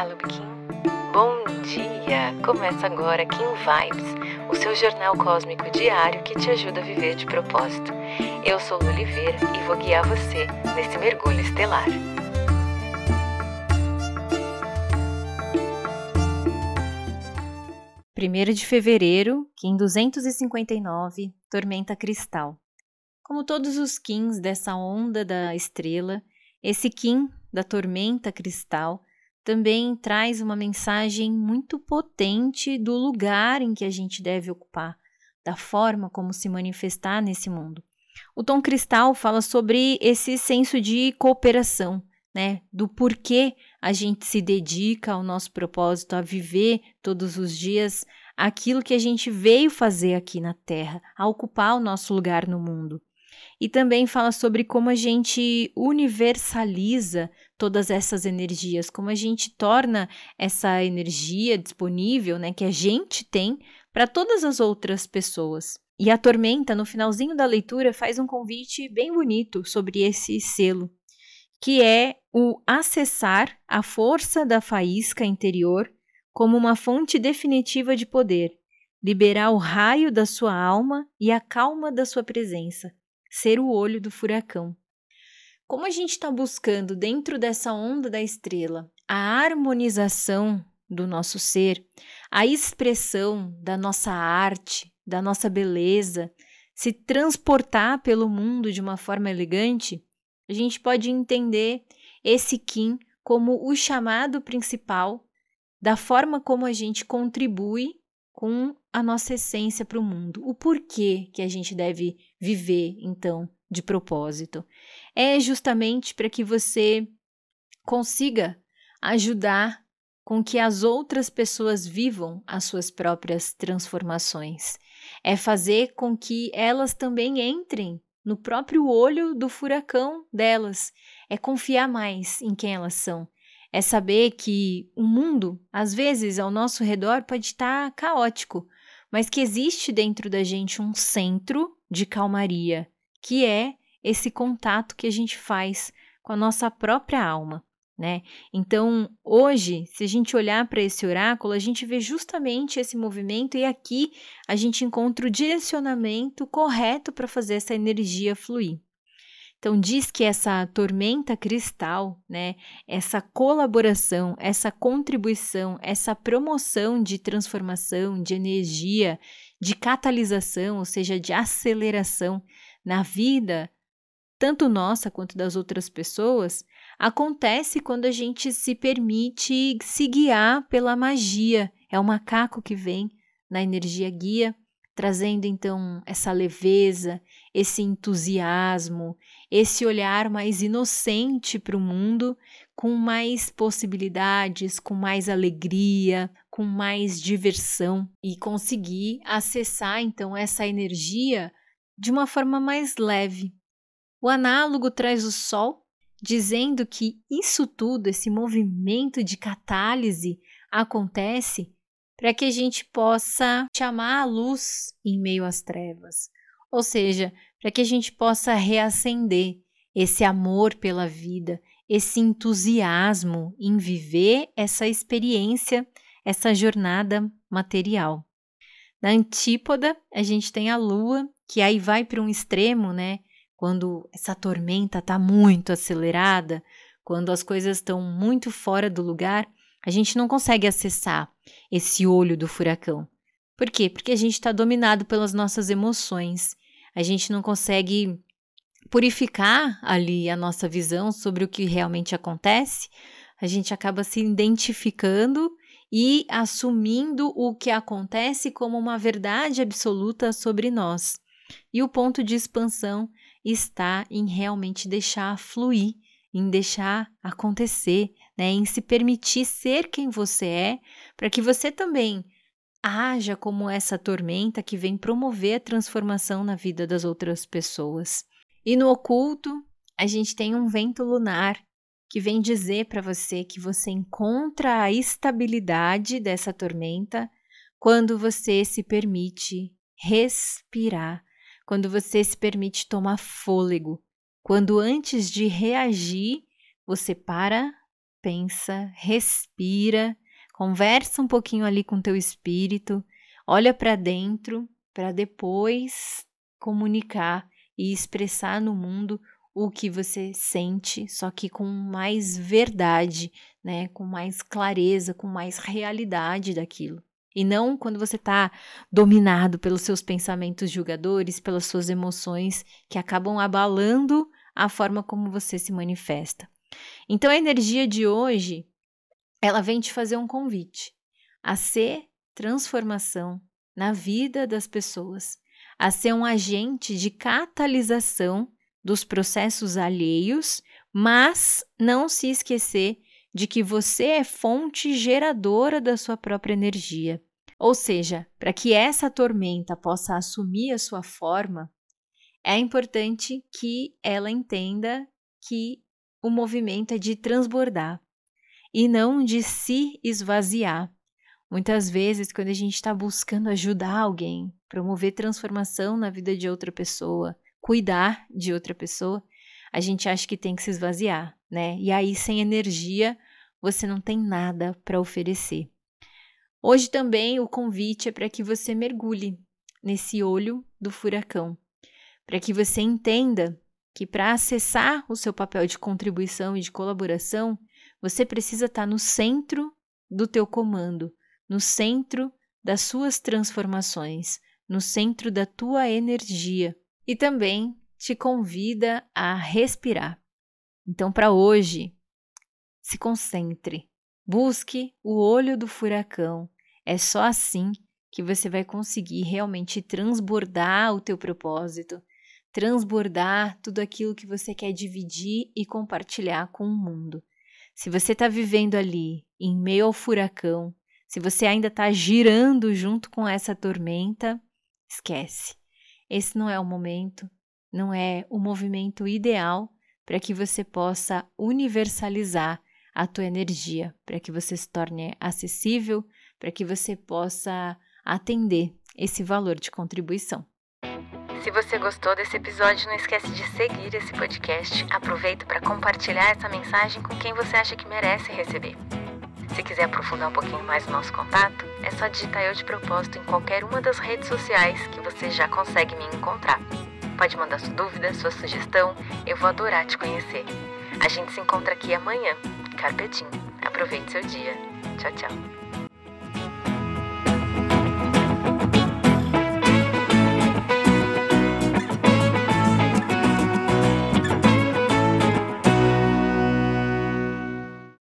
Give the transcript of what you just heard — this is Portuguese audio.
Fala, Kim. Bom dia! Começa agora Kim Vibes, o seu jornal cósmico diário que te ajuda a viver de propósito. Eu sou Lu Oliveira e vou guiar você nesse mergulho estelar. Primeiro de fevereiro, Kim 259, Tormenta Cristal. Como todos os Kins dessa onda da estrela, esse Kim da tormenta cristal também traz uma mensagem muito potente do lugar em que a gente deve ocupar, da forma como se manifestar nesse mundo. O tom cristal fala sobre esse senso de cooperação, né? Do porquê a gente se dedica ao nosso propósito, a viver todos os dias aquilo que a gente veio fazer aqui na Terra, a ocupar o nosso lugar no mundo. E também fala sobre como a gente universaliza todas essas energias, como a gente torna essa energia disponível, né, que a gente tem para todas as outras pessoas. E a Tormenta, no finalzinho da leitura, faz um convite bem bonito sobre esse selo, que é o acessar a força da faísca interior como uma fonte definitiva de poder, liberar o raio da sua alma e a calma da sua presença, ser o olho do furacão. Como a gente está buscando dentro dessa onda da estrela a harmonização do nosso ser, a expressão da nossa arte, da nossa beleza, se transportar pelo mundo de uma forma elegante, a gente pode entender esse Kim como o chamado principal da forma como a gente contribui com a nossa essência para o mundo. O porquê que a gente deve viver, então, de propósito. É justamente para que você consiga ajudar com que as outras pessoas vivam as suas próprias transformações. É fazer com que elas também entrem no próprio olho do furacão delas. É confiar mais em quem elas são é saber que o mundo, às vezes, ao nosso redor pode estar caótico, mas que existe dentro da gente um centro de calmaria, que é esse contato que a gente faz com a nossa própria alma. Né? Então, hoje, se a gente olhar para esse oráculo, a gente vê justamente esse movimento e aqui a gente encontra o direcionamento correto para fazer essa energia fluir. Então diz que essa tormenta cristal, né, essa colaboração, essa contribuição, essa promoção de transformação, de energia, de catalisação, ou seja, de aceleração na vida, tanto nossa quanto das outras pessoas, acontece quando a gente se permite se guiar pela magia. É o macaco que vem na energia guia trazendo então essa leveza, esse entusiasmo, esse olhar mais inocente para o mundo, com mais possibilidades, com mais alegria, com mais diversão e conseguir acessar então essa energia de uma forma mais leve. O análogo traz o sol, dizendo que isso tudo, esse movimento de catálise, acontece para que a gente possa chamar a luz em meio às trevas. Ou seja, para que a gente possa reacender esse amor pela vida, esse entusiasmo em viver essa experiência, essa jornada material. Na antípoda, a gente tem a lua, que aí vai para um extremo, né? Quando essa tormenta está muito acelerada, quando as coisas estão muito fora do lugar, a gente não consegue acessar esse olho do furacão. Por quê? Porque a gente está dominado pelas nossas emoções. A gente não consegue purificar ali a nossa visão sobre o que realmente acontece. A gente acaba se identificando e assumindo o que acontece como uma verdade absoluta sobre nós. E o ponto de expansão está em realmente deixar fluir, em deixar acontecer, né, em se permitir ser quem você é, para que você também haja como essa tormenta que vem promover a transformação na vida das outras pessoas. E no oculto, a gente tem um vento lunar que vem dizer para você que você encontra a estabilidade dessa tormenta quando você se permite respirar, quando você se permite tomar fôlego, quando antes de reagir, você para pensa, respira, conversa um pouquinho ali com teu espírito, olha para dentro para depois comunicar e expressar no mundo o que você sente, só que com mais verdade, né, com mais clareza, com mais realidade daquilo. E não quando você está dominado pelos seus pensamentos julgadores, pelas suas emoções que acabam abalando a forma como você se manifesta. Então a energia de hoje, ela vem te fazer um convite a ser transformação na vida das pessoas, a ser um agente de catalisação dos processos alheios, mas não se esquecer de que você é fonte geradora da sua própria energia. Ou seja, para que essa tormenta possa assumir a sua forma, é importante que ela entenda que o movimento é de transbordar e não de se esvaziar. Muitas vezes, quando a gente está buscando ajudar alguém, promover transformação na vida de outra pessoa, cuidar de outra pessoa, a gente acha que tem que se esvaziar, né? E aí, sem energia, você não tem nada para oferecer. Hoje também o convite é para que você mergulhe nesse olho do furacão, para que você entenda que para acessar o seu papel de contribuição e de colaboração, você precisa estar tá no centro do teu comando, no centro das suas transformações, no centro da tua energia, e também te convida a respirar. Então, para hoje, se concentre, busque o olho do furacão. É só assim que você vai conseguir realmente transbordar o teu propósito, transbordar tudo aquilo que você quer dividir e compartilhar com o mundo. Se você está vivendo ali, em meio ao furacão, se você ainda está girando junto com essa tormenta, esquece. Esse não é o momento, não é o movimento ideal para que você possa universalizar a tua energia, para que você se torne acessível, para que você possa atender esse valor de contribuição. Se você gostou desse episódio, não esquece de seguir esse podcast. Aproveita para compartilhar essa mensagem com quem você acha que merece receber. Se quiser aprofundar um pouquinho mais o nosso contato, é só digitar Eu de Propósito em qualquer uma das redes sociais que você já consegue me encontrar. Pode mandar sua dúvida, sua sugestão, eu vou adorar te conhecer. A gente se encontra aqui amanhã. Carpetinho. Aproveite seu dia. Tchau, tchau.